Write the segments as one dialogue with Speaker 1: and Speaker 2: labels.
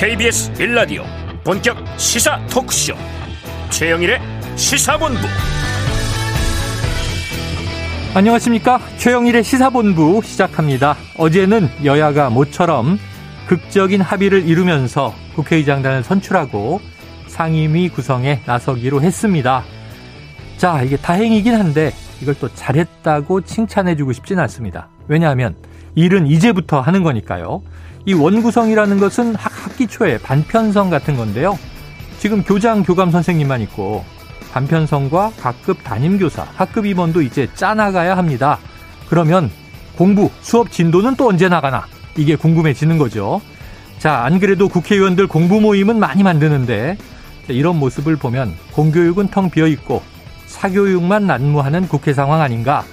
Speaker 1: KBS 1라디오 본격 시사 토크쇼. 최영일의 시사본부.
Speaker 2: 안녕하십니까? 최영일의 시사본부 시작합니다. 어제는 여야가 모처럼 극적인 합의를 이루면서 국회의장단을 선출하고 상임위 구성에 나서기로 했습니다. 자 이게 다행이긴 한데 이걸 또 잘했다고 칭찬해주고 싶진 않습니다. 왜냐하면 일은 이제부터 하는 거니까요 이 원구성이라는 것은 학, 학기 초에 반편성 같은 건데요. 지금 교장, 교감 선생님만 있고 반편성과 각급 담임교사, 학급 임원도 이제 짜나가야 합니다. 그러면 공부, 수업 진도는 또 언제 나가나? 이게 궁금해지는 거죠. 자, 안 그래도 국회의원들 공부 모임은 많이 만드는데 이런 모습을 보면 공교육은 텅 비어 있고 사교육만 난무하는 국회 상황 아닌가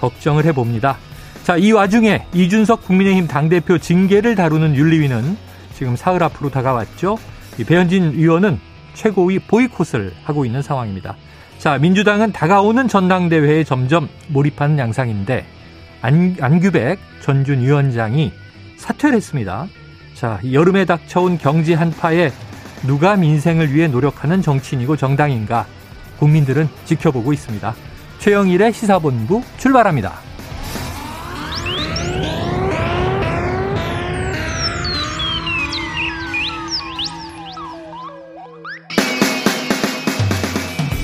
Speaker 2: 걱정을 해봅니다. 자, 이 와중에 이준석 국민의힘 당대표 징계를 다루는 윤리위는 지금 사흘 앞으로 다가왔죠. 이 배현진 의원은 최고위 보이콧을 하고 있는 상황입니다. 자, 민주당은 다가오는 전당대회에 점점 몰입하는 양상인데 안, 안규백 전준 위원장이 사퇴를 했습니다. 자, 여름에 닥쳐온 경제 한파에 누가 민생을 위해 노력하는 정치인이고 정당인가 국민들은 지켜보고 있습니다. 최영일의 시사본부 출발합니다.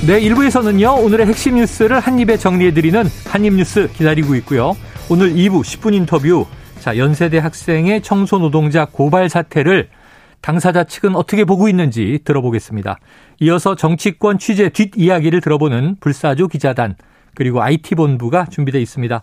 Speaker 2: 네, 1부에서는요, 오늘의 핵심 뉴스를 한입에 정리해드리는 한입뉴스 기다리고 있고요. 오늘 2부 10분 인터뷰, 자, 연세대 학생의 청소 노동자 고발 사태를 당사자 측은 어떻게 보고 있는지 들어보겠습니다. 이어서 정치권 취재 뒷이야기를 들어보는 불사조 기자단, 그리고 IT본부가 준비되어 있습니다.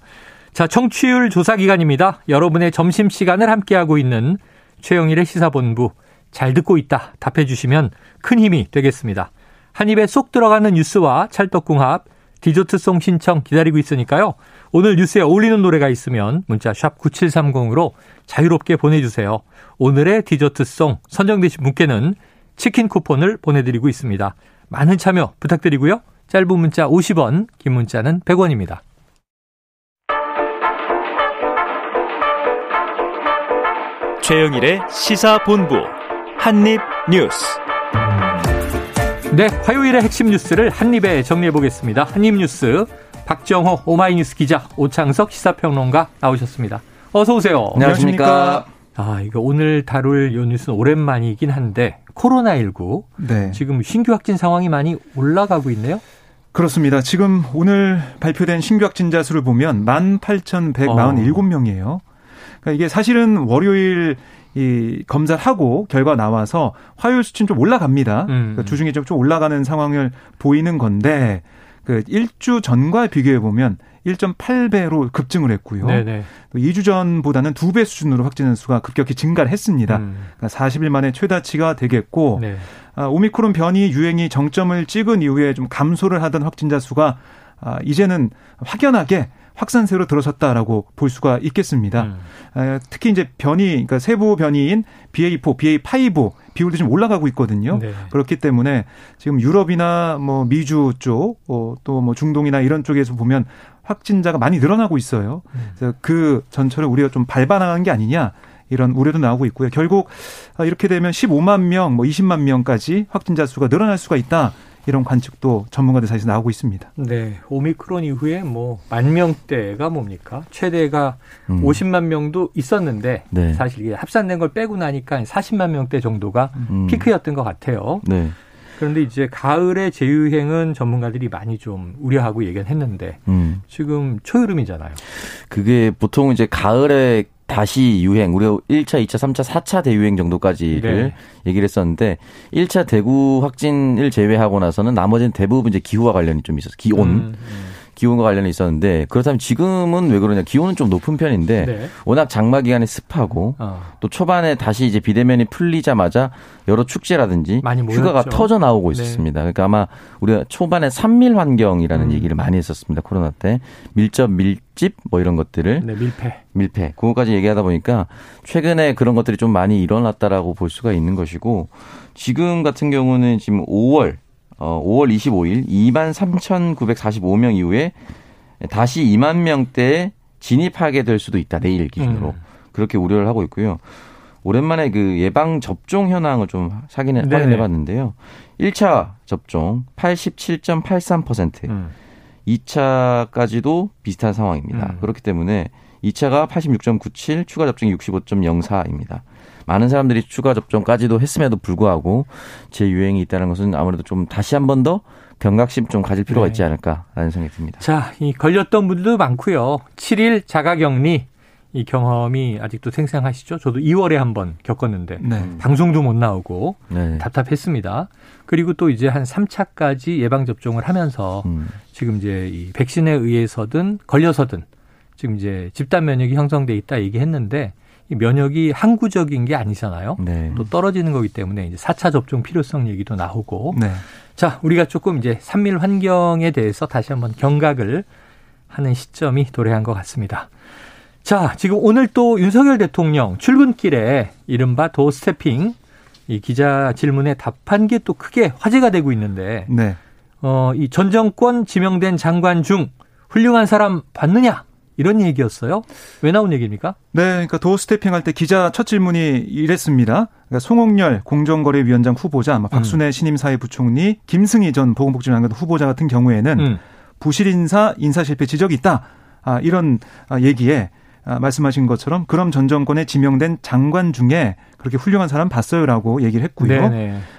Speaker 2: 자, 청취율 조사 기간입니다. 여러분의 점심 시간을 함께하고 있는 최영일의 시사본부, 잘 듣고 있다 답해 주시면 큰 힘이 되겠습니다. 한 입에 쏙 들어가는 뉴스와 찰떡궁합, 디저트송 신청 기다리고 있으니까요. 오늘 뉴스에 어울리는 노래가 있으면 문자 샵 9730으로 자유롭게 보내주세요. 오늘의 디저트송 선정되신 분께는 치킨 쿠폰을 보내드리고 있습니다. 많은 참여 부탁드리고요. 짧은 문자 50원, 긴 문자는 100원입니다.
Speaker 1: 최영일의 시사본부 한입뉴스
Speaker 2: 네, 화요일의 핵심 뉴스를 한입에 정리해 보겠습니다. 한입 뉴스 박정호 오마이뉴스 기자 오창석 시사평론가 나오셨습니다. 어서 오세요.
Speaker 3: 안녕하십니까.
Speaker 2: 아, 이거 오늘 다룰 요 뉴스는 오랜만이긴 한데 코로나19 네. 지금 신규 확진 상황이 많이 올라가고 있네요.
Speaker 3: 그렇습니다. 지금 오늘 발표된 신규 확진자 수를 보면 18,147명이에요. 어. 그러니까 이게 사실은 월요일 이 검사를 하고 결과 나와서 화요일 수치는 좀 올라갑니다. 음. 그러니까 주중에 좀 올라가는 상황을 보이는 건데 그 1주 전과 비교해 보면 1.8배로 급증을 했고요. 네네. 또 2주 전보다는 2배 수준으로 확진자 수가 급격히 증가를 했습니다. 음. 그러니까 40일 만에 최다치가 되겠고 네. 아, 오미크론 변이 유행이 정점을 찍은 이후에 좀 감소를 하던 확진자 수가 아, 이제는 확연하게 확산세로 들어섰다라고 볼 수가 있겠습니다. 음. 특히 이제 변이, 그러니까 세부 변이인 BA4, BA5 비율도 좀 올라가고 있거든요. 네. 그렇기 때문에 지금 유럽이나 뭐 미주 쪽, 어, 또뭐 중동이나 이런 쪽에서 보면 확진자가 많이 늘어나고 있어요. 음. 그래서 그 전철을 우리가 좀 밟아나가는 게 아니냐. 이런 우려도 나오고 있고요. 결국 이렇게 되면 15만 명, 뭐 20만 명까지 확진자 수가 늘어날 수가 있다. 이런 관측도 전문가들 사이에서 나오고 있습니다.
Speaker 2: 네. 오미크론 이후에 뭐 만 명대가 뭡니까? 최대가 음. 50만 명도 있었는데 네. 사실 이게 합산된 걸 빼고 나니까 40만 명대 정도가 음. 피크였던 것 같아요. 네. 그런데 이제 가을의 재유행은 전문가들이 많이 좀 우려하고 얘기는 했는데 음. 지금 초여름이잖아요.
Speaker 4: 그게 보통 이제 가을에 다시 유행, 우리가 1차, 2차, 3차, 4차 대유행 정도까지를 네. 얘기를 했었는데 1차 대구 확진을 제외하고 나서는 나머지는 대부분 이제 기후와 관련이 좀 있어서 기온. 음, 음. 기온과 관련이 있었는데 그렇다면 지금은 왜 그러냐 기온은 좀 높은 편인데 네. 워낙 장마 기간에 습하고 어. 또 초반에 다시 이제 비대면이 풀리자마자 여러 축제라든지 휴가가 터져 나오고 네. 있었습니다. 그러니까 아마 우리가 초반에 산밀 환경이라는 음. 얘기를 많이 했었습니다. 코로나 때 밀접 밀집 뭐 이런 것들을
Speaker 2: 네, 밀폐
Speaker 4: 밀폐 그거까지 얘기하다 보니까 최근에 그런 것들이 좀 많이 일어났다라고 볼 수가 있는 것이고 지금 같은 경우는 지금 5월 어, 5월 25일 2만 3,945명 이후에 다시 2만 명대에 진입하게 될 수도 있다. 내일 기준으로. 음. 그렇게 우려를 하고 있고요. 오랜만에 그 예방 접종 현황을 좀 확인해, 확인해 봤는데요. 1차 접종 87.83%, 음. 2차까지도 비슷한 상황입니다. 음. 그렇기 때문에 2차가 86.97, 추가 접종이 65.04입니다. 많은 사람들이 추가 접종까지도 했음에도 불구하고 재유행이 있다는 것은 아무래도 좀 다시 한 번 더 경각심 좀 가질 필요가 네. 있지 않을까라는 생각이 듭니다.
Speaker 2: 자, 이 걸렸던 분들도 많고요. 7일 자가격리 이 경험이 아직도 생생하시죠? 저도 2월에 한 번 겪었는데 네. 방송도 못 나오고 네. 답답했습니다. 그리고 또 이제 한 3차까지 예방 접종을 하면서 음. 지금 이제 이 백신에 의해서든 걸려서든 지금 이제 집단 면역이 형성돼 있다 얘기했는데 이 면역이 항구적인 게 아니잖아요. 네. 또 떨어지는 거기 때문에 이제 4차 접종 필요성 얘기도 나오고. 네. 자, 우리가 조금 이제 산밀 환경에 대해서 다시 한번 경각을 하는 시점이 도래한 것 같습니다. 자, 지금 오늘 또 윤석열 대통령 출근길에 이른바 도스태핑 이 기자 질문에 답한 게 또 크게 화제가 되고 있는데 네. 어, 이 전 정권 지명된 장관 중 훌륭한 사람 봤느냐? 이런 얘기였어요. 왜 나온 얘기입니까?
Speaker 3: 네, 그러니까 도어 스태핑 할 때 기자 첫 질문이 이랬습니다. 그러니까 송홍열 공정거래위원장 후보자, 박순애 음. 신임 사회부총리, 김승희 전 보건복지장관 후보자 같은 경우에는 음. 부실 인사, 인사 실패 지적이 있다. 아, 이런 아, 얘기에 아, 말씀하신 것처럼 그럼 전 정권에 지명된 장관 중에 그렇게 훌륭한 사람 봤어요라고 얘기를 했고요.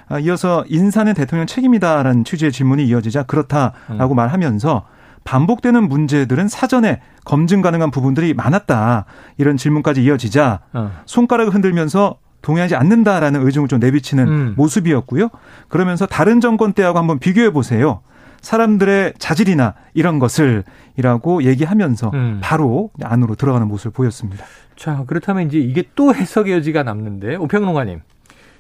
Speaker 3: 아, 이어서 인사는 대통령 책임이다라는 취지의 질문이 이어지자 그렇다라고 음. 말하면서 반복되는 문제들은 사전에 검증 가능한 부분들이 많았다. 이런 질문까지 이어지자 어. 손가락을 흔들면서 동의하지 않는다라는 의중을 좀 내비치는 음. 모습이었고요. 그러면서 다른 정권 때하고 한번 비교해 보세요. 사람들의 자질이나 이런 것을 이라고 얘기하면서 음. 바로 안으로 들어가는 모습을 보였습니다.
Speaker 2: 자, 그렇다면 이제 이게 또 해석의 여지가 남는데 오평론가님.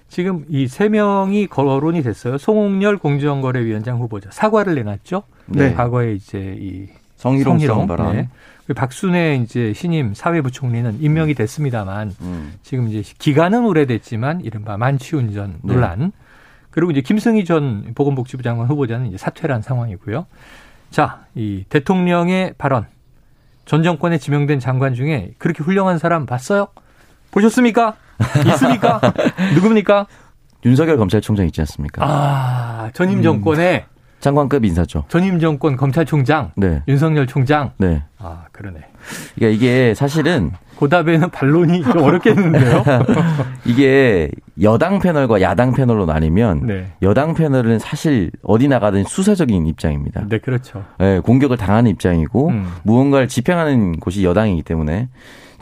Speaker 2: 지금 이 세 명이 거론이 됐어요. 송홍열 공정거래위원장 후보자 사과를 내놨죠. 네. 과거에 이제 이
Speaker 4: 성희롱, 성희롱 발언. 네.
Speaker 2: 박순애 이제 신임 사회부총리는 임명이 됐습니다만 음. 지금 이제 기간은 오래됐지만 이른바 만취운전 네. 논란. 네. 그리고 이제 김승희 전 보건복지부 장관 후보자는 이제 사퇴한 상황이고요. 자, 이 대통령의 발언. 전 정권에 지명된 장관 중에 그렇게 훌륭한 사람 봤어요? 보셨습니까? 있습니까? 누굽니까?
Speaker 4: 윤석열 검찰총장 있지 않습니까?
Speaker 2: 아, 전임 정권의 음.
Speaker 4: 장관급 인사죠.
Speaker 2: 전임 정권 검찰총장, 네. 윤석열 총장. 네. 아 그러네.
Speaker 4: 그러니까 이게 사실은
Speaker 2: 고답에는 반론이 좀 어렵겠는데요.
Speaker 4: 이게 여당 패널과 야당 패널로 나뉘면 네. 여당 패널은 사실 어디 나가든 수사적인 입장입니다.
Speaker 2: 네, 그렇죠.
Speaker 4: 네, 공격을 당하는 입장이고 음. 무언가를 집행하는 곳이 여당이기 때문에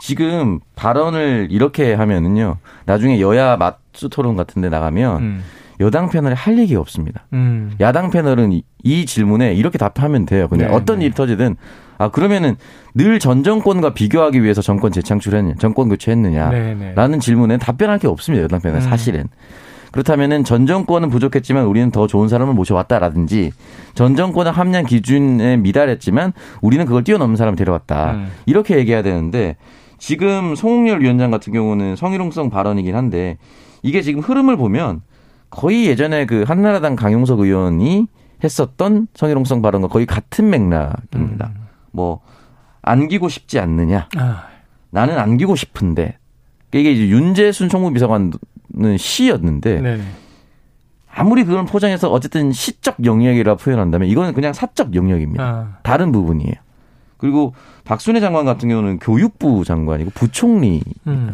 Speaker 4: 지금 발언을 이렇게 하면은요. 나중에 여야 맞수 토론 같은 데 나가면 음. 여당 패널이 할 얘기가 없습니다. 음. 야당 패널은 이, 이, 질문에 이렇게 답하면 돼요. 그냥 네, 어떤 네. 일이 터지든 아 그러면은 늘 전 정권과 비교하기 위해서 정권 재창출했냐, 정권 교체했느냐라는 네, 네. 질문에 답변할 게 없습니다. 여당 패널 음. 사실은. 그렇다면은 전 정권은 부족했지만 우리는 더 좋은 사람을 모셔왔다라든지 전 정권은 함량 기준에 미달했지만 우리는 그걸 뛰어넘는 사람을 데려왔다. 음. 이렇게 얘기해야 되는데 지금 송홍열 위원장 같은 경우는 성희롱성 발언이긴 한데 이게 지금 흐름을 보면 거의 예전에 그 한나라당 강용석 의원이 했었던 성희롱성 발언과 거의 같은 맥락입니다. 음. 뭐 안기고 싶지 않느냐. 아. 나는 안기고 싶은데 이게 이제 윤재순 총무비서관은 시였는데 네네. 아무리 그걸 포장해서 어쨌든 시적 영역이라 표현한다면 이거는 그냥 사적 영역입니다. 아. 다른 부분이에요. 그리고 박순애 장관 같은 경우는 교육부 장관이고 부총리입니다. 음.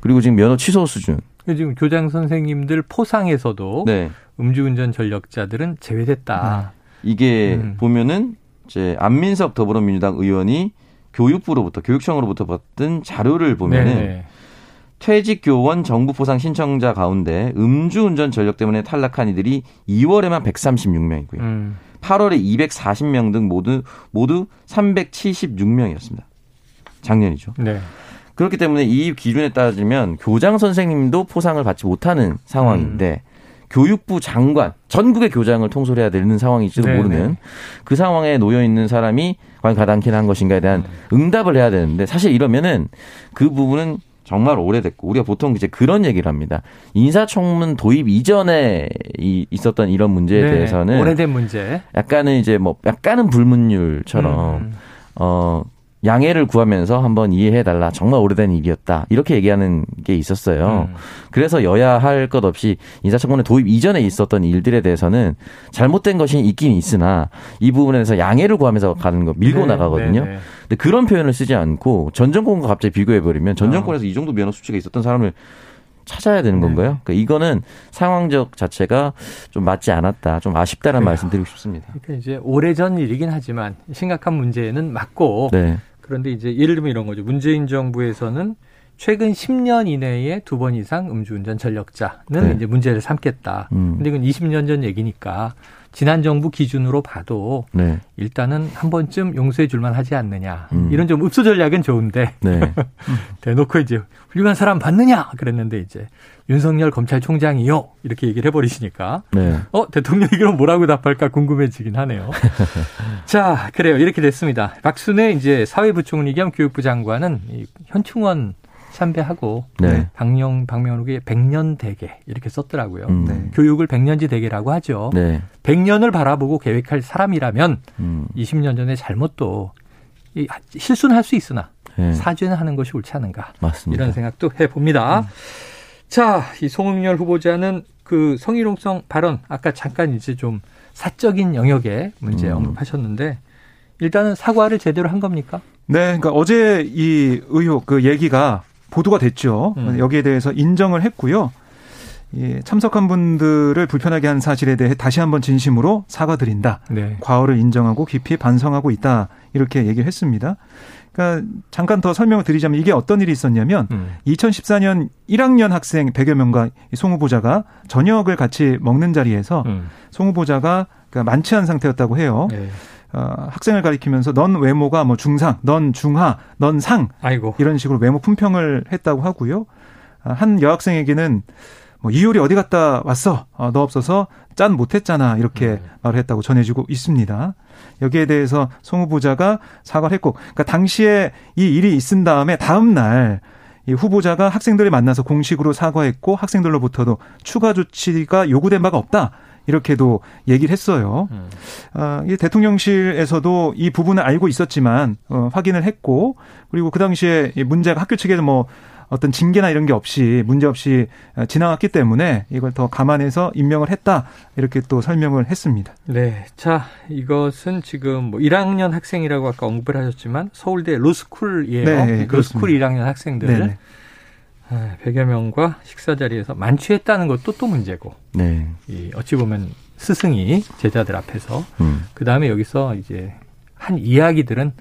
Speaker 4: 그리고 지금 면허 취소 수준.
Speaker 2: 지금 교장 선생님들 포상에서도 네. 음주운전 전력자들은 제외됐다.
Speaker 4: 네. 이게 음. 보면은 이제 안민석 더불어민주당 의원이 교육부로부터 교육청으로부터 받은 자료를 보면은 네. 퇴직 교원 정부 포상 신청자 가운데 음주운전 전력 때문에 탈락한 이들이 2월에만 136명이고요. 음. 8월에 240명 등 모두 모두 376명이었습니다. 작년이죠. 네. 그렇기 때문에 이 기준에 따지면 교장 선생님도 포상을 받지 못하는 상황인데 음. 교육부 장관 전국의 교장을 통솔해야 되는 상황일지도 네네. 모르는 그 상황에 놓여 있는 사람이 과연 가당키나 한 것인가에 대한 음. 응답을 해야 되는데 사실 이러면은 그 부분은 정말 오래됐고 우리가 보통 이제 그런 얘기를 합니다. 인사청문 도입 이전에 이 있었던 이런 문제에 네, 대해서는
Speaker 2: 오래된 문제.
Speaker 4: 약간은 이제 뭐 약간은 불문율처럼 음. 어 양해를 구하면서 한번 이해해달라. 정말 오래된 일이었다. 이렇게 얘기하는 게 있었어요. 음. 그래서 여야 할 것 없이 인사청문회 도입 이전에 있었던 일들에 대해서는 잘못된 것이 있긴 있으나 이 부분에 대해서 양해를 구하면서 가는 거 밀고 네, 나가거든요. 네, 네. 근데 그런 표현을 쓰지 않고 전 정권과 갑자기 비교해버리면 전 아. 정권에서 어. 이 정도 면허 수치가 있었던 사람을 찾아야 되는 네. 건가요? 그러니까 이거는 상황적 자체가 좀 맞지 않았다, 좀 아쉽다는 말씀드리고 싶습니다.
Speaker 2: 그러니까 이제 오래전 일이긴 하지만 심각한 문제는 맞고 네. 그런데 이제 예를 들면 이런 거죠. 문재인 정부에서는 최근 10년 이내에 두 번 이상 음주운전 전력자는 네. 이제 문제를 삼겠다. 음. 근데 이건 20년 전 얘기니까 지난 정부 기준으로 봐도 네. 일단은 한 번쯤 용서해 줄만 하지 않느냐. 음. 이런 좀 읍수 전략은 좋은데 네. 대놓고 이제 훌륭한 사람 받느냐 그랬는데 이제 윤석열 검찰총장이요 이렇게 얘기를 해버리시니까 네. 어 대통령이 그럼 뭐라고 답할까 궁금해지긴 하네요. 자 그래요 이렇게 됐습니다. 박순애 이제 사회부총리 겸 교육부 장관은 현충원 참배하고 네. 박명 박명록의 백년 대계 이렇게 썼더라고요. 음. 네. 교육을 백년지 대계라고 하죠. 네. 100년을 바라보고 계획할 사람이라면 음. 20년 전에 잘못도 실수는 할 수 있으나 네. 사죄는 하는 것이 옳지 않은가. 맞습니다. 이런 생각도 해 봅니다. 음. 자, 이 송영열 후보자는 그 성희롱성 발언 아까 잠깐 이제 좀 사적인 영역의 문제 음. 언급하셨는데 일단은 사과를 제대로 한 겁니까?
Speaker 3: 네, 그러니까 어제 이 의혹 그 얘기가 보도가 됐죠. 음. 여기에 대해서 인정을 했고요. 예, 참석한 분들을 불편하게 한 사실에 대해 다시 한번 진심으로 사과드린다. 네. 과오를 인정하고 깊이 반성하고 있다. 이렇게 얘기를 했습니다. 그러니까 잠깐 더 설명을 드리자면 이게 어떤 일이 있었냐면 음. 2014년 1학년 학생 100여 명과 송 후보자가 저녁을 같이 먹는 자리에서 음. 송 후보자가 그러니까 만취한 상태였다고 해요. 네. 어, 학생을 가리키면서 넌 외모가 뭐 중상, 넌 중하, 넌 상. 아이고. 이런 식으로 외모 품평을 했다고 하고요. 아, 한 여학생에게는 뭐 이효리 어디 갔다 왔어? 어, 너 없어서 짠 못했잖아. 이렇게 네. 말을 했다고 전해지고 있습니다. 여기에 대해서 송 후보자가 사과를 했고, 그러니까 당시에 이 일이 있은 다음에 다음 날 이 후보자가 학생들을 만나서 공식으로 사과했고 학생들로부터도 추가 조치가 요구된 바가 없다. 이렇게도 얘기를 했어요. 음. 아, 이 대통령실에서도 이 부분을 알고 있었지만 어, 확인을 했고 그리고 그 당시에 문제가 학교 측에서 뭐 어떤 징계나 이런 게 없이 문제 없이 지나갔기 때문에 이걸 더 감안해서 임명을 했다 이렇게 또 설명을 했습니다.
Speaker 2: 네, 자 이것은 지금 뭐 1학년 학생이라고 아까 언급을 하셨지만 서울대 로스쿨이에요. 네, 로스쿨 1학년 학생들. 네 네. 100여 아, 명과 식사 자리에서 만취했다는 것도 또 문제고. 네. 이 어찌 보면 스승이 제자들 앞에서 음. 그 다음에 여기서 이제 한 이야기들은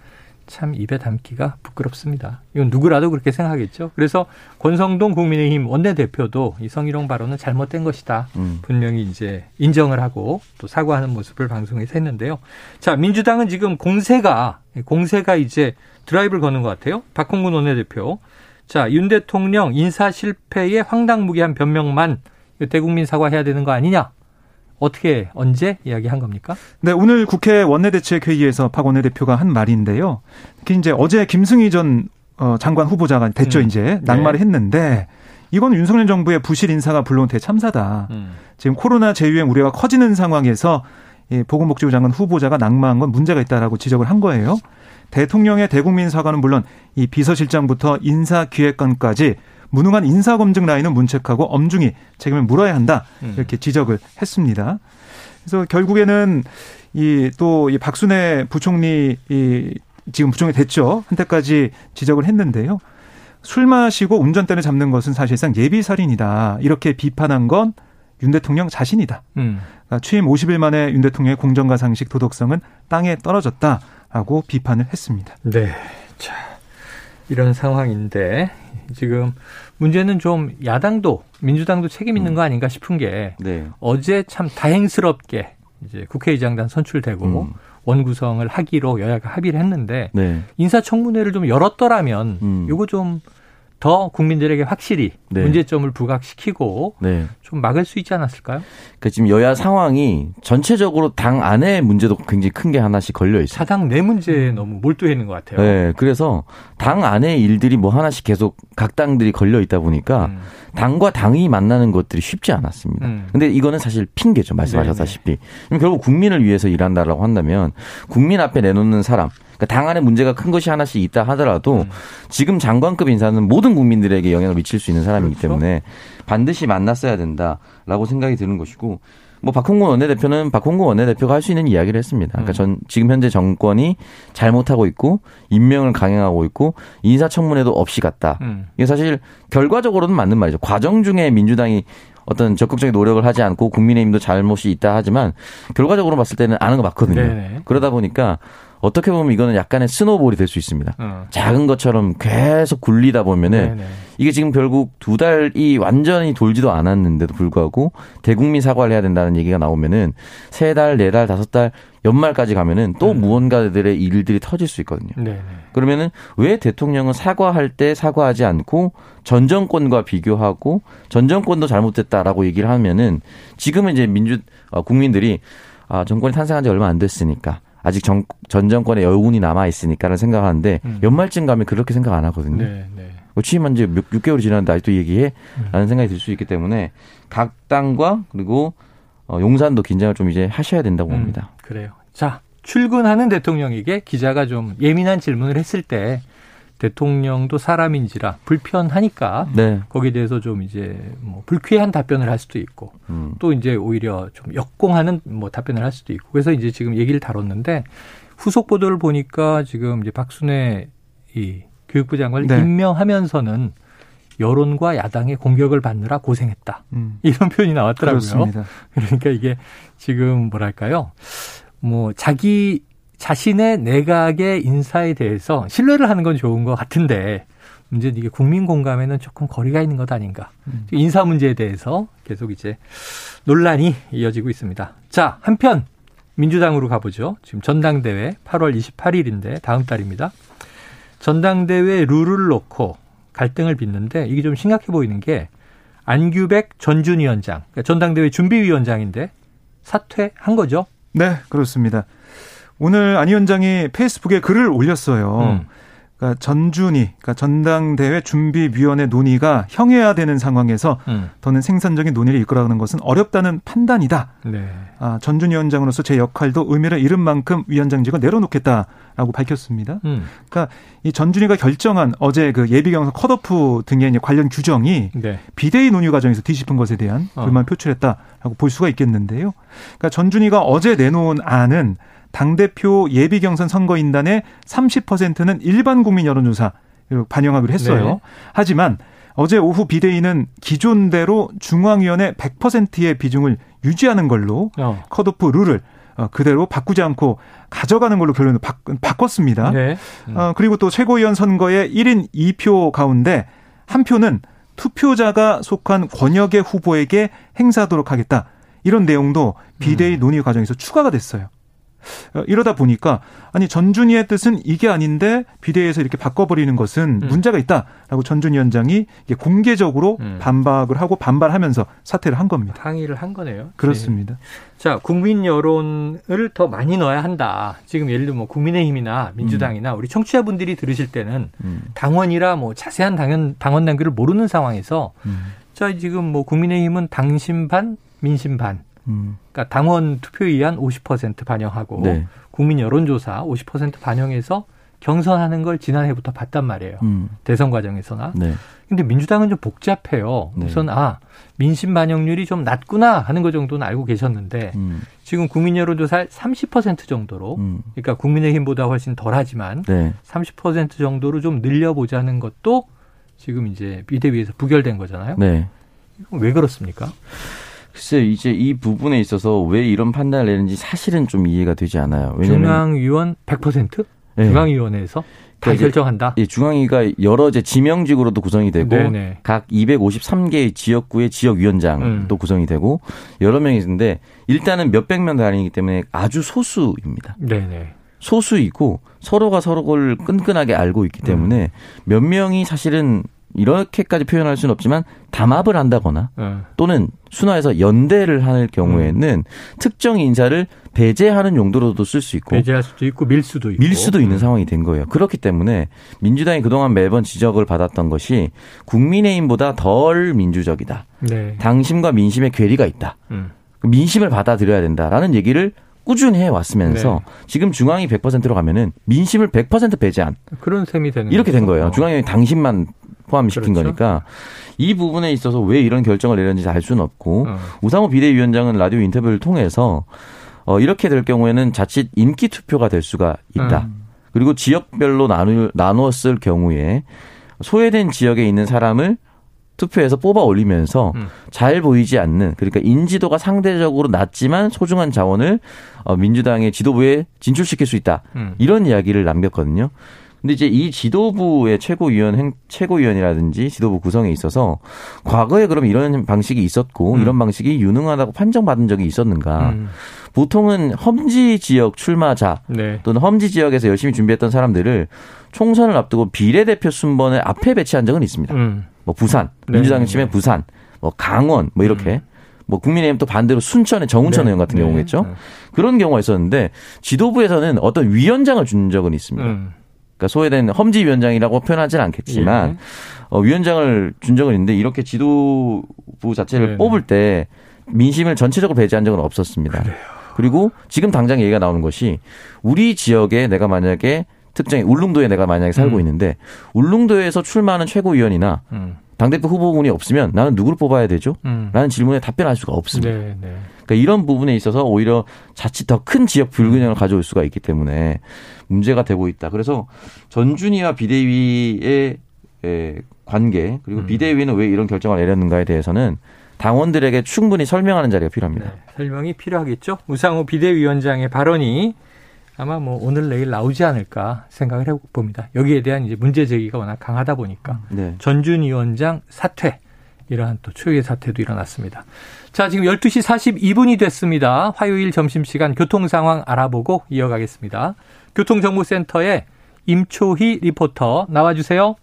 Speaker 2: 참 입에 담기가 부끄럽습니다. 이건 누구라도 그렇게 생각하겠죠. 그래서 권성동 국민의힘 원내대표도 이 성희롱 발언은 잘못된 것이다. 음. 분명히 이제 인정을 하고 또 사과하는 모습을 방송에서 했는데요. 자, 민주당은 지금 공세가 공세가 이제 드라이브를 거는 것 같아요. 박홍근 원내대표 자, 윤 대통령 인사 실패에 황당무계한 변명만 대국민 사과해야 되는 거 아니냐? 어떻게 언제 이야기한 겁니까?
Speaker 3: 네, 오늘 국회 원내대책회의에서 박 원내대표가 한 말인데요. 특히 이제 어제 김승희 전 어, 장관 후보자가 됐죠, 음. 이제 낙마를 네. 했는데 이건 윤석열 정부의 부실 인사가 불러온 대참사다. 음. 지금 코로나 재유행 우려가 커지는 상황에서 이 보건복지부 장관 후보자가 낙마한 건 문제가 있다라고 지적을 한 거예요. 대통령의 대국민 사과는 물론 이 비서실장부터 인사기획관까지 무능한 인사검증 라인은 문책하고 엄중히 책임을 물어야 한다 음. 이렇게 지적을 했습니다. 그래서 결국에는 이또이 박순애 부총리 이 지금 부총리 됐죠 한때까지 지적을 했는데요. 술 마시고 운전대를 잡는 것은 사실상 예비 살인이다 이렇게 비판한 건 윤 대통령 자신이다. 음. 그러니까 취임 50일 만에 윤 대통령의 공정과 상식 도덕성은 땅에 떨어졌다. 라고 비판을 했습니다.
Speaker 2: 네. 자, 이런 상황인데 지금 문제는 좀 야당도 민주당도 책임 있는 음. 거 아닌가 싶은 게 네. 어제 참 다행스럽게 이제 국회의장단 선출되고 음. 원구성을 하기로 여야가 합의를 했는데 네. 인사청문회를 좀 열었더라면 음. 요거 좀 더 국민들에게 확실히 네. 문제점을 부각시키고 네. 좀 막을 수 있지 않았을까요?
Speaker 4: 그러니까 지금 여야 상황이 전체적으로 당 안에 문제도 굉장히 큰 게 하나씩 걸려 있어요.
Speaker 2: 사당 내 문제에 너무 몰두해 있는 것 같아요.
Speaker 4: 네, 그래서 당 안에 일들이 뭐 하나씩 계속 각 당들이 걸려 있다 보니까 음. 당과 당이 만나는 것들이 쉽지 않았습니다. 음. 근데 이거는 사실 핑계죠. 말씀하셨다시피. 네, 네. 결국 국민을 위해서 일한다라고 한다면 국민 앞에 내놓는 사람 그러니까 당 안에 문제가 큰 것이 하나씩 있다 하더라도 음. 지금 장관급 인사는 모든 국민들에게 영향을 미칠 수 있는 사람이기 그렇죠? 때문에 반드시 만났어야 된다라고 생각이 드는 것이고 뭐 박홍근 원내대표는 박홍근 원내대표가 할 수 있는 이야기를 했습니다. 그러니까 전 지금 현재 정권이 잘못하고 있고 임명을 강행하고 있고 인사청문회도 없이 갔다. 음. 이게 사실 결과적으로는 맞는 말이죠. 과정 중에 민주당이 어떤 적극적인 노력을 하지 않고 국민의힘도 잘못이 있다 하지만 결과적으로 봤을 때는 아는 거 맞거든요. 네네. 그러다 보니까 어떻게 보면 이거는 약간의 스노볼이 될 수 있습니다. 어. 작은 것처럼 계속 굴리다 보면은 네네. 이게 지금 결국 두 달이 완전히 돌지도 않았는데도 불구하고 대국민 사과를 해야 된다는 얘기가 나오면은 세 달, 네 달, 다섯 달 연말까지 가면은 또 음. 무언가들의 일들이 터질 수 있거든요. 네네. 그러면은 왜 대통령은 사과할 때 사과하지 않고 전 정권과 비교하고 전 정권도 잘못됐다라고 얘기를 하면은 지금은 이제 민주 어, 국민들이 아, 정권이 탄생한 지 얼마 안 됐으니까 아직 정, 전 정권의 여운이 남아 있으니까라는 생각하는데 음. 연말쯤 가면 그렇게 생각 안 하거든요. 네, 네. 뭐 취임한 지 6, 6개월이 지났는데 아직도 얘기해? 음. 라는 생각이 들 수 있기 때문에 각 당과 그리고 어, 용산도 긴장을 좀 이제 하셔야 된다고 음, 봅니다.
Speaker 2: 그래요. 자, 출근하는 대통령에게 기자가 좀 예민한 질문을 했을 때 대통령도 사람인지라 불편하니까 네. 거기에 대해서 좀 이제 뭐 불쾌한 답변을 할 수도 있고 음. 또 이제 오히려 좀 역공하는 뭐 답변을 할 수도 있고 그래서 이제 지금 얘기를 다뤘는데 후속 보도를 보니까 지금 이제 박순애 이 교육부 장관을 네. 임명하면서는 여론과 야당의 공격을 받느라 고생했다. 음. 이런 표현이 나왔더라고요. 그렇습니다. 그러니까 이게 지금 뭐랄까요? 뭐 자기 자신의 내각의 인사에 대해서 신뢰를 하는 건 좋은 것 같은데 문제는 이게 국민 공감에는 조금 거리가 있는 것 아닌가. 음. 인사 문제에 대해서 계속 이제 논란이 이어지고 있습니다. 자, 한편 민주당으로 가보죠. 지금 전당대회 8월 28일인데 다음 달입니다. 전당대회 룰을 놓고 갈등을 빚는데 이게 좀 심각해 보이는 게 안규백 전준 위원장, 그러니까 전당대회 준비위원장인데 사퇴한 거죠?
Speaker 3: 네, 그렇습니다. 오늘 안 위원장이 페이스북에 글을 올렸어요. 음. 그러니까 전준이, 그러니까 전당대회 준비위원회 논의가 형해화되는 상황에서 음. 더는 생산적인 논의를 이끌어가는 것은 어렵다는 판단이다. 네. 아, 전준 위원장으로서 제 역할도 의미를 잃은 만큼 위원장직을 내려놓겠다라고 밝혔습니다. 음. 그러니까 이 전준이가 결정한 어제 그 예비 경선 컷오프 등의 관련 규정이 네. 비대위 논의 과정에서 뒤집은 것에 대한 어. 불만 표출했다라고 볼 수가 있겠는데요. 그러니까 전준이가 어제 내놓은 안은 당대표 예비 경선 선거인단의 30%는 일반 국민 여론조사 반영하기로 했어요. 네. 하지만 어제 오후 비대위는 기존대로 중앙위원회 100%의 비중을 유지하는 걸로 어. 컷오프 룰을 어, 그대로 바꾸지 않고 가져가는 걸로 결론을 바, 꿨습니다 네. 음. 어, 그리고 또 최고위원 선거의 1인 2표 가운데 한 표는 투표자가 속한 권역의 후보에게 행사하도록 하겠다. 이런 내용도 비대위 음. 논의 과정에서 추가가 됐어요. 어, 이러다 보니까 아니 전준희의 뜻은 이게 아닌데 비대위에서 이렇게 바꿔버리는 것은 음. 문제가 있다라고 전준희 위원장이 공개적으로 음. 반박을 하고 반발하면서 사퇴를 한 겁니다.
Speaker 2: 항의를 한 거네요.
Speaker 3: 그렇습니다. 네.
Speaker 2: 자 국민 여론을 더 많이 넣어야 한다. 지금 예를 들면 뭐 국민의힘이나 민주당이나 음. 우리 청취자분들이 들으실 때는 음. 당원이라 뭐 자세한 당연 당원 단계를 모르는 상황에서 음. 자 지금 뭐 국민의힘은 당심 반 민심 반 음. 그러니까 당원 투표 의한 50% 반영하고 네. 국민 여론조사 50% 반영해서 경선하는 걸 지난해부터 봤단 말이에요. 음. 대선 과정에서나. 네. 근데 민주당은 좀 복잡해요. 네. 우선 아 민심 반영률이 좀 낮구나 하는 것 정도는 알고 계셨는데 음. 지금 국민 여론조사 30% 정도로 음. 그러니까 국민의힘보다 훨씬 덜하지만 네. 30% 정도로 좀 늘려보자는 것도 지금 이제 비대위에서 부결된 거잖아요. 네. 왜 그렇습니까?
Speaker 4: 글쎄 이제 이 부분에 있어서 왜 이런 판단을 내는지 사실은 좀 이해가 되지 않아요.
Speaker 2: 왜냐면 중앙위원 100%? 네. 중앙위원회에서 다 그러니까 결정한다.
Speaker 4: 예, 중앙위가 여러 이제 지명직으로도 구성이 되고 네네. 각 253개의 지역구의 지역위원장도 음. 구성이 되고 여러 명이 있는데 일단은 몇백 명 단위이기 때문에 아주 소수입니다. 네네. 소수이고 서로가 서로를 끈끈하게 알고 있기 때문에 음. 몇 명이 사실은 이렇게까지 표현할 수는 없지만 담합을 한다거나 네. 또는 순화해서 연대를 할 경우에는 음. 특정 인사를 배제하는 용도로도 쓸 수 있고
Speaker 2: 배제할 수도 있고 밀 수도 있고
Speaker 4: 밀 수도 있는 음. 상황이 된 거예요. 그렇기 때문에 민주당이 그동안 매번 지적을 받았던 것이 국민의힘보다 덜 민주적이다. 네. 당심과 민심의 괴리가 있다. 음. 민심을 받아들여야 된다라는 얘기를 꾸준히 해왔으면서 네. 지금 중앙이 100%로 가면은 민심을 100% 배제한
Speaker 2: 그런 셈이 되는
Speaker 4: 이렇게 된 거예요. 중앙이 당신만 포함시킨 그렇죠? 거니까 이 부분에 있어서 왜 이런 결정을 내렸는지 알 수는 없고 어. 우상호 비대위원장은 라디오 인터뷰를 통해서 어, 이렇게 될 경우에는 자칫 인기 투표가 될 수가 있다. 음. 그리고 지역별로 나누, 나누었을 경우에 소외된 지역에 있는 사람을 투표해서 뽑아 올리면서 음. 잘 보이지 않는 그러니까 인지도가 상대적으로 낮지만 소중한 자원을 어, 민주당의 지도부에 진출시킬 수 있다. 음. 이런 이야기를 남겼거든요. 근데 이제 이 지도부의 최고위원 행, 최고위원이라든지 지도부 구성에 있어서 과거에 그럼 이런 방식이 있었고 음. 이런 방식이 유능하다고 판정받은 적이 있었는가? 음. 보통은 험지 지역 출마자 네. 또는 험지 지역에서 열심히 준비했던 사람들을 총선을 앞두고 비례대표 순번에 앞에 배치한 적은 있습니다. 음. 뭐 부산 네. 민주당 치면 네. 부산, 뭐 강원 뭐 이렇게 음. 뭐 국민의힘 또 반대로 순천의 정운천 네. 의원 같은 네. 경우겠죠. 네. 그런 경우가 있었는데 지도부에서는 어떤 위원장을 준 적은 있습니다. 음. 그러니까 소외된 험지 위원장이라고 표현하지는 않겠지만 예. 어, 위원장을 준 적은 있는데 이렇게 지도부 자체를 네네. 뽑을 때 민심을 전체적으로 배제한 적은 없었습니다. 그래요. 그리고 지금 당장 얘기가 나오는 것이 우리 지역에 내가 만약에 특정히 울릉도에 내가 만약에 살고 음. 있는데 울릉도에서 출마하는 최고위원이나 음. 당대표 후보군이 없으면 나는 누구를 뽑아야 되죠? 음. 라는 질문에 답변할 수가 없습니다. 네, 네. 그러니까 이런 부분에 있어서 오히려 자칫 더 큰 지역 불균형을 가져올 수가 있기 때문에 문제가 되고 있다. 그래서 전준희와 비대위의 관계 그리고 음. 비대위는 왜 이런 결정을 내렸는가에 대해서는 당원들에게 충분히 설명하는 자리가 필요합니다. 네,
Speaker 2: 설명이 필요하겠죠. 우상호 비대위원장의 발언이 아마 뭐 오늘 내일 나오지 않을까 생각을 해봅니다. 여기에 대한 이제 문제 제기가 워낙 강하다 보니까 네. 전준 위원장 사퇴 이러한 또 초유의 사태도 일어났습니다. 자, 지금 12시 42분이 됐습니다. 화요일 점심시간 교통 상황 알아보고 이어가겠습니다. 교통정보센터에 임초희 리포터 나와주세요.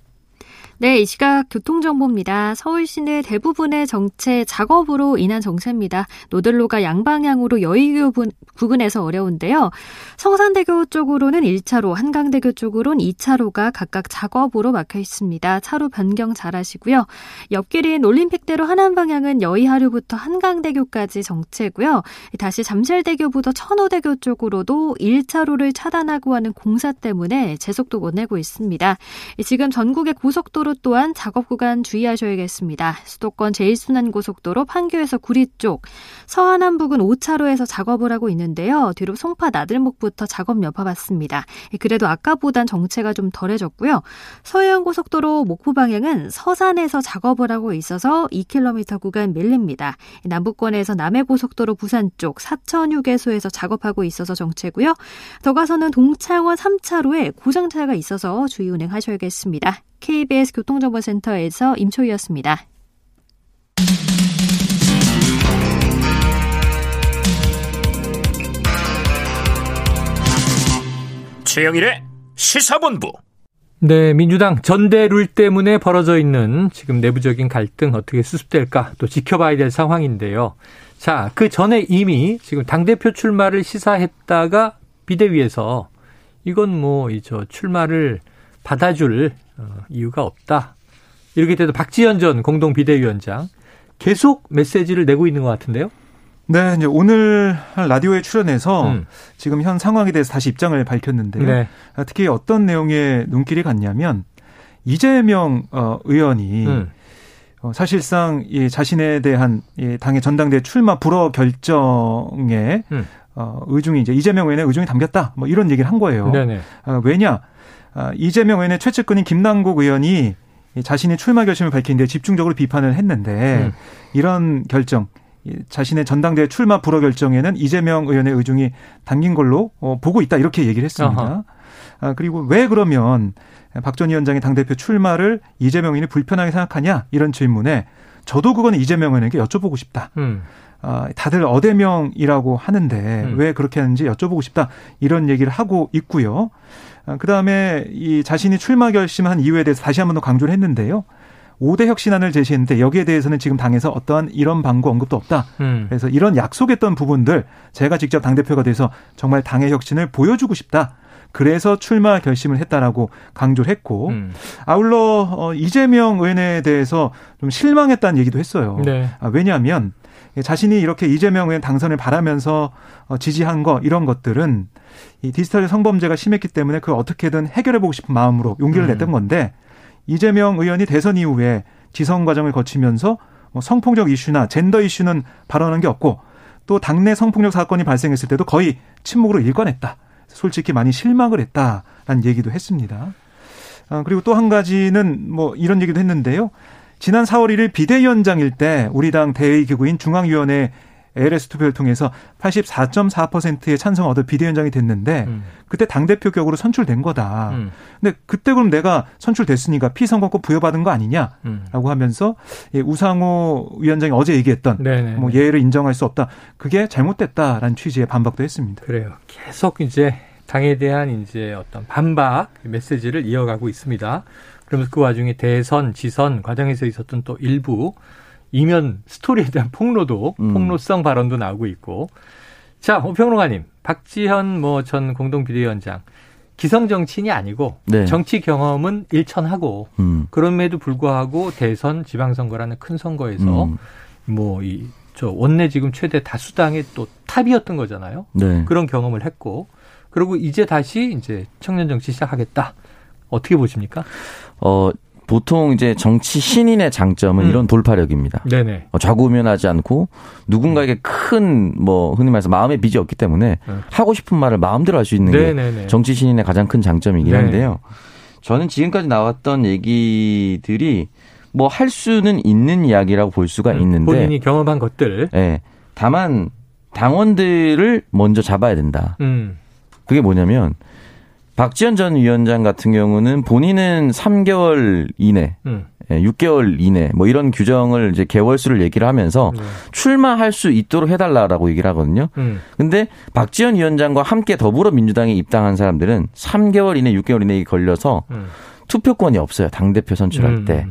Speaker 5: 네, 이 시각 교통정보입니다. 서울 시내 대부분의 정체 작업으로 인한 정체입니다. 노들로가 양방향으로 여의교 부근에서 어려운데요. 성산대교 쪽으로는 1차로, 한강대교 쪽으로는 2차로가 각각 작업으로 막혀 있습니다. 차로 변경 잘 하시고요. 옆길인 올림픽대로 하남 방향은 여의하류부터 한강대교까지 정체고요. 다시 잠실대교부터 천호대교 쪽으로도 1차로를 차단하고 하는 공사 때문에 제속도 못 내고 있습니다. 지금 전국의 고속도로 고 속도로 또한 작업 구간 주의하셔야겠습니다. 수도권 제1순환고속도로 판교에서 구리 쪽, 서하남 부근 5차로에서 작업을 하고 있는데요. 뒤로 송파 나들목부터 작업 여파받습니다. 그래도 아까보단 정체가 좀 덜해졌고요. 서해안고속도로 목포 방향은 서산에서 작업을 하고 있어서 2km 구간 밀립니다. 남부권에서 남해고속도로 부산 쪽 사천 휴게소에서 작업하고 있어서 정체고요. 더 가서는 동창원 3차로에 고장차가 있어서 주의 운행하셔야겠습니다. KBS 교통정보센터에서 임초희였습니다.
Speaker 1: 최영일의 시사본부.
Speaker 2: 네, 민주당 전대룰 때문에 벌어져 있는 지금 내부적인 갈등 어떻게 수습될까 또 지켜봐야 될 상황인데요. 자, 그 전에 이미 지금 당대표 출마를 시사했다가 비대위에서 이건 뭐, 이 저 출마를 받아줄 어, 이유가 없다. 이렇게 돼도 박지현 전 공동 비대위원장 계속 메시지를 내고 있는 것 같은데요.
Speaker 3: 네, 이제 오늘 라디오에 출연해서 음. 지금 현 상황에 대해서 다시 입장을 밝혔는데요. 네. 아, 특히 어떤 내용의 눈길이 갔냐면 이재명 어, 의원이 음. 어, 사실상 이 자신에 대한 이 당의 전당대 출마 불허 결정에 음. 어, 의중이 이제 이재명 의원의 의중이 담겼다. 뭐 이런 얘기를 한 거예요. 네네. 어, 왜냐? 아, 이재명 의원의 최측근인 김남국 의원이 자신의 출마 결심을 밝힌 데 집중적으로 비판을 했는데 음. 이런 결정 자신의 전당대회 출마 불허 결정에는 이재명 의원의 의중이 담긴 걸로 어, 보고 있다 이렇게 얘기를 했습니다. 아, 그리고 왜 그러면 박 전 위원장의 당대표 출마를 이재명 의원이 불편하게 생각하냐 이런 질문에 저도 그거는 이재명 의원에게 여쭤보고 싶다. 음. 아, 다들 어대명이라고 하는데 음. 왜 그렇게 하는지 여쭤보고 싶다 이런 얘기를 하고 있고요. 아, 그 다음에 이 자신이 출마 결심한 이유에 대해서 다시 한 번 더 강조를 했는데요. 5대 혁신안을 제시했는데 여기에 대해서는 지금 당에서 어떠한 이런 방구 언급도 없다. 음. 그래서 이런 약속했던 부분들 제가 직접 당대표가 돼서 정말 당의 혁신을 보여주고 싶다. 그래서 출마 결심을 했다라고 강조를 했고 음. 아울러 어, 이재명 의원에 대해서 좀 실망했다는 얘기도 했어요. 네. 아, 왜냐하면 자신이 이렇게 이재명 의원 당선을 바라면서 어, 지지한 거 이런 것들은 이 디지털 성범죄가 심했기 때문에 그걸 어떻게든 해결해 보고 싶은 마음으로 용기를 음. 냈던 건데 이재명 의원이 대선 이후에 지성 과정을 거치면서 뭐 성폭력 이슈나 젠더 이슈는 발언한 게 없고 또 당내 성폭력 사건이 발생했을 때도 거의 침묵으로 일관했다. 솔직히 많이 실망을 했다라는 얘기도 했습니다. 아, 그리고 또 한 가지는 뭐 이런 얘기도 했는데요. 지난 4월 1일 비대위원장일 때 우리 당 대의 기구인 중앙위원회 ALS 투표를 통해서 84.4%의 찬성 얻어 비대위원장이 됐는데 음. 그때 당대표 격으로 선출된 거다. 음. 근데 그때 그럼 내가 선출됐으니까 피선거권 부여받은 거 아니냐라고 음. 하면서 예, 우상호 위원장이 어제 얘기했던 네네. 뭐 예외를 인정할 수 없다. 그게 잘못됐다라는 취지의 반박도 했습니다.
Speaker 2: 그래요. 계속 이제 당에 대한 이제 어떤 반박 메시지를 이어가고 있습니다. 그러면서 그 와중에 대선, 지선 과정에서 있었던 또 일부 이면 스토리에 대한 폭로도 음. 폭로성 발언도 나오고 있고 자 오평론가님 박지현 뭐 전 공동 비대위원장 기성 정치인이 아니고 네. 정치 경험은 일천하고 음. 그럼에도 불구하고 대선 지방선거라는 큰 선거에서 음. 뭐이 저 원내 지금 최대 다수당의 또 탑이었던 거잖아요. 네. 그런 경험을 했고 그리고 이제 다시 이제 청년 정치 시작하겠다. 어떻게 보십니까?
Speaker 4: 어 보통 이제 정치 신인의 장점은 음. 이런 돌파력입니다. 네네. 어, 좌구우면하지 않고 누군가에게 큰 뭐 흔히 말해서 마음의 빚이 없기 때문에 네. 하고 싶은 말을 마음대로 할 수 있는 네네네. 게 정치 신인의 가장 큰 장점이긴 네. 한데요. 저는 지금까지 나왔던 얘기들이 뭐 할 수는 있는 이야기라고 볼 수가 음, 있는데
Speaker 2: 본인이 경험한 것들.
Speaker 4: 네. 다만 당원들을 먼저 잡아야 된다. 음. 그게 뭐냐면 박지원 전 위원장 같은 경우는 본인은 3개월 이내, 음. 6개월 예, 이내 뭐 이런 규정을 이제 개월 수를 얘기를 하면서 네. 출마할 수 있도록 해달라라고 얘기를 하거든요. 음. 근데 박지원 위원장과 함께 더불어민주당에 입당한 사람들은 3개월 이내, 6개월 이내에 걸려서 음. 투표권이 없어요. 당 대표 선출할 음. 때.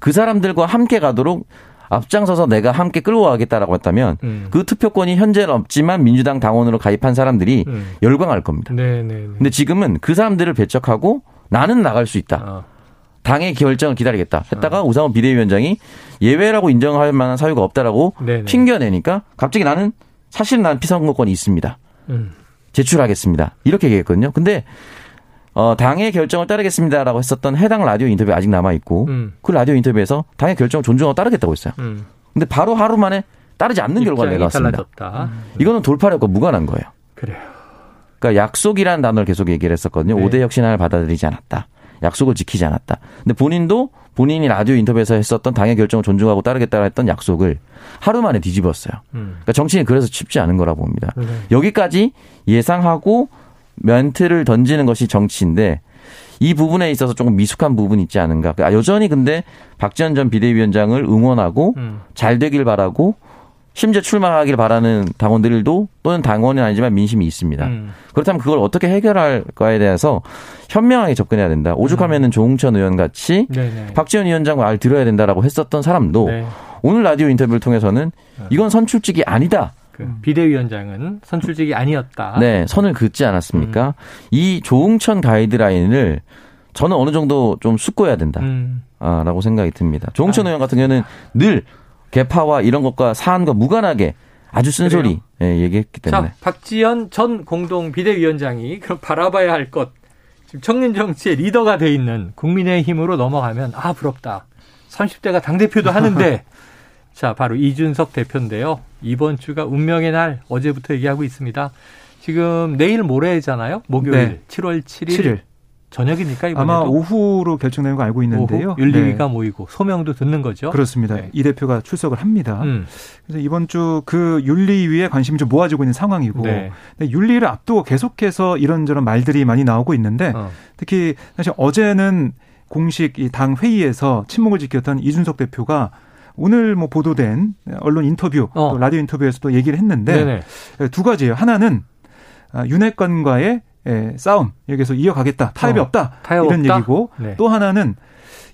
Speaker 4: 그 사람들과 함께 가도록 앞장서서 내가 함께 끌고 가겠다라고 했다면 음. 그 투표권이 현재는 없지만 민주당 당원으로 가입한 사람들이 음. 열광할 겁니다. 네네 네, 네. 근데 지금은 그 사람들을 배척하고 나는 나갈 수 있다. 어. 당의 결정을 기다리겠다. 했다가 어. 우상호 비대위원장이 예외라고 인정할 만한 사유가 없다라고 네네. 네. 튕겨내니까 갑자기 나는 사실 난 피선거권이 있습니다. 음. 제출하겠습니다. 이렇게 얘기했거든요. 근데 어, 당의 결정을 따르겠습니다라고 했었던 해당 라디오 인터뷰 아직 남아 있고 음. 그 라디오 인터뷰에서 당의 결정을 존중하고 따르겠다고 했어요. 음. 근데 바로 하루 만에 따르지 않는 결과가 내려왔습니다. 음. 이거는 돌파력과 무관한 거예요.
Speaker 2: 그래요.
Speaker 4: 그러니까 약속이라는 단어를 계속 얘기를 했었거든요. 네. 5대 혁신안을 받아들이지 않았다. 약속을 지키지 않았다. 근데 본인도 본인이 라디오 인터뷰에서 했었던 당의 결정을 존중하고 따르겠다고 했던 약속을 하루 만에 뒤집었어요. 음. 그러니까 정치인이 그래서 쉽지 않은 거라고 봅니다. 네. 여기까지 예상하고 멘트를 던지는 것이 정치인데 이 부분에 있어서 조금 미숙한 부분이 있지 않은가. 아, 여전히 근데 박지원 전 비대위원장을 응원하고 음. 잘 되길 바라고 심지어 출마하길 바라는 당원들도 또는 당원은 아니지만 민심이 있습니다. 음. 그렇다면 그걸 어떻게 해결할까에 대해서 현명하게 접근해야 된다. 오죽하면은 음. 조홍천 의원 같이 네네. 박지원 위원장 말 들어야 된다라고 했었던 사람도 네. 오늘 라디오 인터뷰를 통해서는 네. 이건 선출직이 아니다.
Speaker 2: 그 음. 비대위원장은 선출직이 아니었다.
Speaker 4: 네, 선을 긋지 않았습니까? 음. 이 조응천 가이드라인을 저는 어느 정도 좀 숙고해야 된다. 음. 아, 라고 생각이 듭니다. 조응천 아. 의원 같은 경우는 늘 개파와 이런 것과 사안과 무관하게 아주 쓴소리 예, 얘기했기 때문에.
Speaker 2: 자, 박지현 전 공동 비대위원장이 그럼 바라봐야 할 것. 지금 청년 정치의 리더가 돼 있는 국민의힘으로 넘어가면 아 부럽다. 30대가 당 대표도 하는데 자, 바로 이준석 대표인데요. 이번 주가 운명의 날 어제부터 얘기하고 있습니다. 지금 내일 모레잖아요. 목요일 네. 7월 7일. 7일. 저녁입니까 이번에도?
Speaker 3: 아마 오후로 결정되는 거 알고 있는데요.
Speaker 2: 윤리위가 네. 모이고 소명도 듣는 거죠.
Speaker 3: 그렇습니다. 네. 이 대표가 출석을 합니다. 음. 그래서 이번 주 그 윤리위에 관심이 좀 모아지고 있는 상황이고 네. 윤리를 앞두고 계속해서 이런저런 말들이 많이 나오고 있는데 어. 특히 사실 어제는 공식 이 당 회의에서 침묵을 지켰던 이준석 대표가 오늘 뭐 보도된 언론 인터뷰, 어. 또 라디오 인터뷰에서도 얘기를 했는데 네네. 두 가지예요. 하나는 아, 윤핵관과의 예, 싸움 여기서 이어가겠다. 타협이 어. 없다. 타협 이런 없다? 얘기고 네. 또 하나는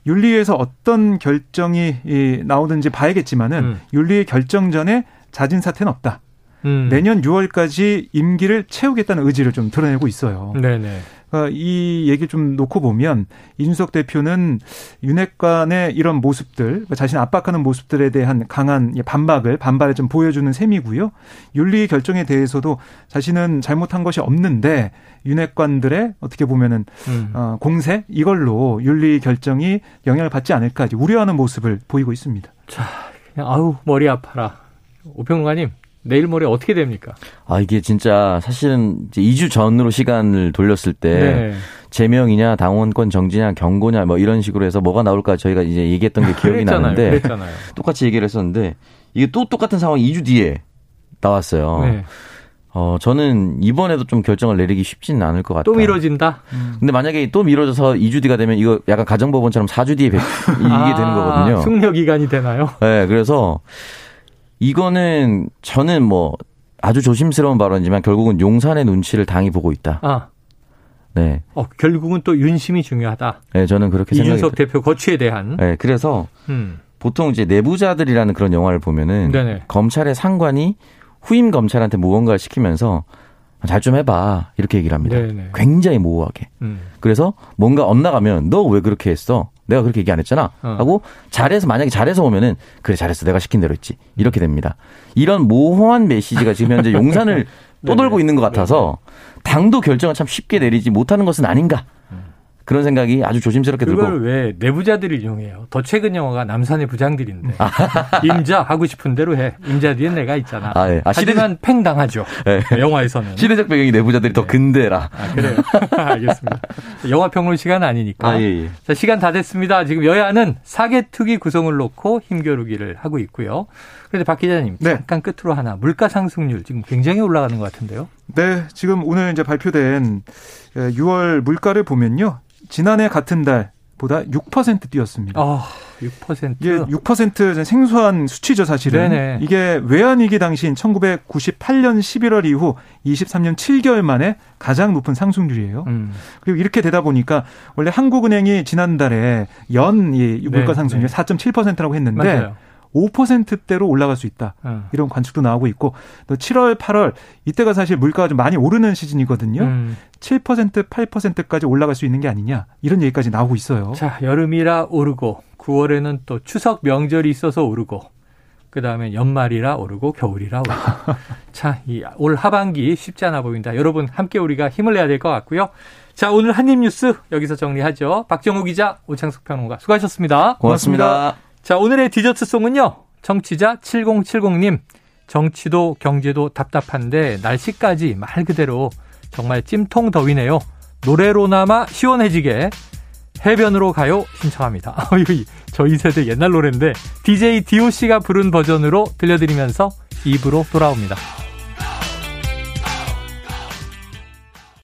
Speaker 3: 윤리에서 어떤 결정이 나오든지 봐야겠지만은 음. 윤리의 결정 전에 자진 사퇴는 없다. 음. 내년 6월까지 임기를 채우겠다는 의지를 좀 드러내고 있어요. 네네. 어, 이 얘기 좀 놓고 보면 이준석 대표는 윤핵관의 이런 모습들, 그러니까 자신 압박하는 모습들에 대한 강한 반박을 반발을 좀 보여주는 셈이고요. 윤리 결정에 대해서도 자신은 잘못한 것이 없는데 윤핵관들의 어떻게 보면은 음. 어, 공세 이걸로 윤리 결정이 영향을 받지 않을까 우려하는 모습을 보이고 있습니다.
Speaker 2: 자, 그냥 아우 머리 아파라. 오평론가님 내일 모레 어떻게 됩니까?
Speaker 4: 아, 이게 진짜 사실은 이제 2주 전으로 시간을 돌렸을 때 네. 제명이냐, 당원권 정지냐, 경고냐 뭐 이런 식으로 해서 뭐가 나올까 저희가 이제 얘기했던 게 기억이 그랬잖아요. 나는데 그랬잖아요. 똑같이 얘기를 했었는데 이게 또 똑같은 상황이 2주 뒤에 나왔어요. 네. 어, 저는 이번에도 좀 결정을 내리기 쉽지는 않을 것 같아요.
Speaker 2: 또 미뤄진다?
Speaker 4: 음. 근데 만약에 또 미뤄져서 2주 뒤가 되면 이거 약간 가정법원처럼 4주 뒤에 이게 아, 되는 거거든요.
Speaker 2: 숙려 기간이 되나요?
Speaker 4: 네, 그래서 이거는 저는 뭐 아주 조심스러운 발언이지만 결국은 용산의 눈치를 당이 보고 있다. 아.
Speaker 2: 네. 어, 결국은 또 윤심이 중요하다.
Speaker 4: 네, 저는 그렇게 생각합니다.
Speaker 2: 이준석 대표 거취에 대한.
Speaker 4: 네, 그래서 음. 보통 이제 내부자들이라는 그런 영화를 보면은 네네. 검찰의 상관이 후임 검찰한테 무언가를 시키면서 잘 좀 해봐 이렇게 얘기를 합니다. 네네. 굉장히 모호하게. 음. 그래서 뭔가 엇나가면 너 왜 그렇게 했어? 내가 그렇게 얘기 안 했잖아. 어. 하고 잘해서 만약에 잘해서 오면은 그래 잘했어 내가 시킨 대로 했지 이렇게 됩니다. 이런 모호한 메시지가 지금 현재 용산을 떠돌고 있는 것 같아서 당도 결정을 참 쉽게 내리지 못하는 것은 아닌가. 그런 생각이 아주 조심스럽게 들고.
Speaker 2: 그걸 왜 내부자들이 이용해요? 더 최근 영화가 남산의 부장들인데 아. 임자 하고 싶은 대로 해. 임자 뒤에 내가 있잖아. 아, 예. 아, 하지만 시대적... 팽당하죠. 네. 영화에서는.
Speaker 4: 시대적 배경이 내부자들이 네. 더 근대라.
Speaker 2: 아, 그래요. 알겠습니다. 영화 평론 시간 아니니까. 아, 예, 예. 자, 시간 다 됐습니다. 지금 여야는 사개특위 구성을 놓고 힘겨루기를 하고 있고요. 그런데 박 기자님 네. 잠깐 끝으로 하나 물가 상승률 지금 굉장히 올라가는 것 같은데요.
Speaker 3: 네, 지금 오늘 이제 발표된 6월 물가를 보면요. 지난해 같은 달보다 6% 뛰었습니다.
Speaker 2: 아, 6%?
Speaker 3: 이게 6% 생소한 수치죠, 사실은. 네네. 이게 외환위기 당시인 1998년 11월 이후 23년 7개월 만에 가장 높은 상승률이에요. 음. 그리고 이렇게 되다 보니까 원래 한국은행이 지난달에 연 이 물가 네, 상승률 네. 4.7%라고 했는데 맞아요. 5%대로 올라갈 수 있다. 어. 이런 관측도 나오고 있고 또 7월, 8월 이때가 사실 물가가 좀 많이 오르는 시즌이거든요. 음. 7% 8%까지 올라갈 수 있는 게 아니냐 이런 얘기까지 나오고 있어요.
Speaker 2: 자 여름이라 오르고 9월에는 또 추석 명절이 있어서 오르고 그 다음에 연말이라 오르고 겨울이라 오르고 자 이 올 하반기 쉽지 않아 보인다. 여러분 함께 우리가 힘을 내야 될 것 같고요. 자 오늘 한입 뉴스 여기서 정리하죠. 박정우 기자 오창석 평론가 수고하셨습니다.
Speaker 4: 고맙습니다. 고맙습니다.
Speaker 2: 자 오늘의 디저트송은요. 청취자 7070님 정치도 경제도 답답한데 날씨까지 말 그대로 정말 찜통 더위네요. 노래로나마 시원해지게 해변으로 가요 신청합니다. 저희 세대 옛날 노래인데 DJ DOC가 부른 버전으로 들려드리면서 입으로 돌아옵니다.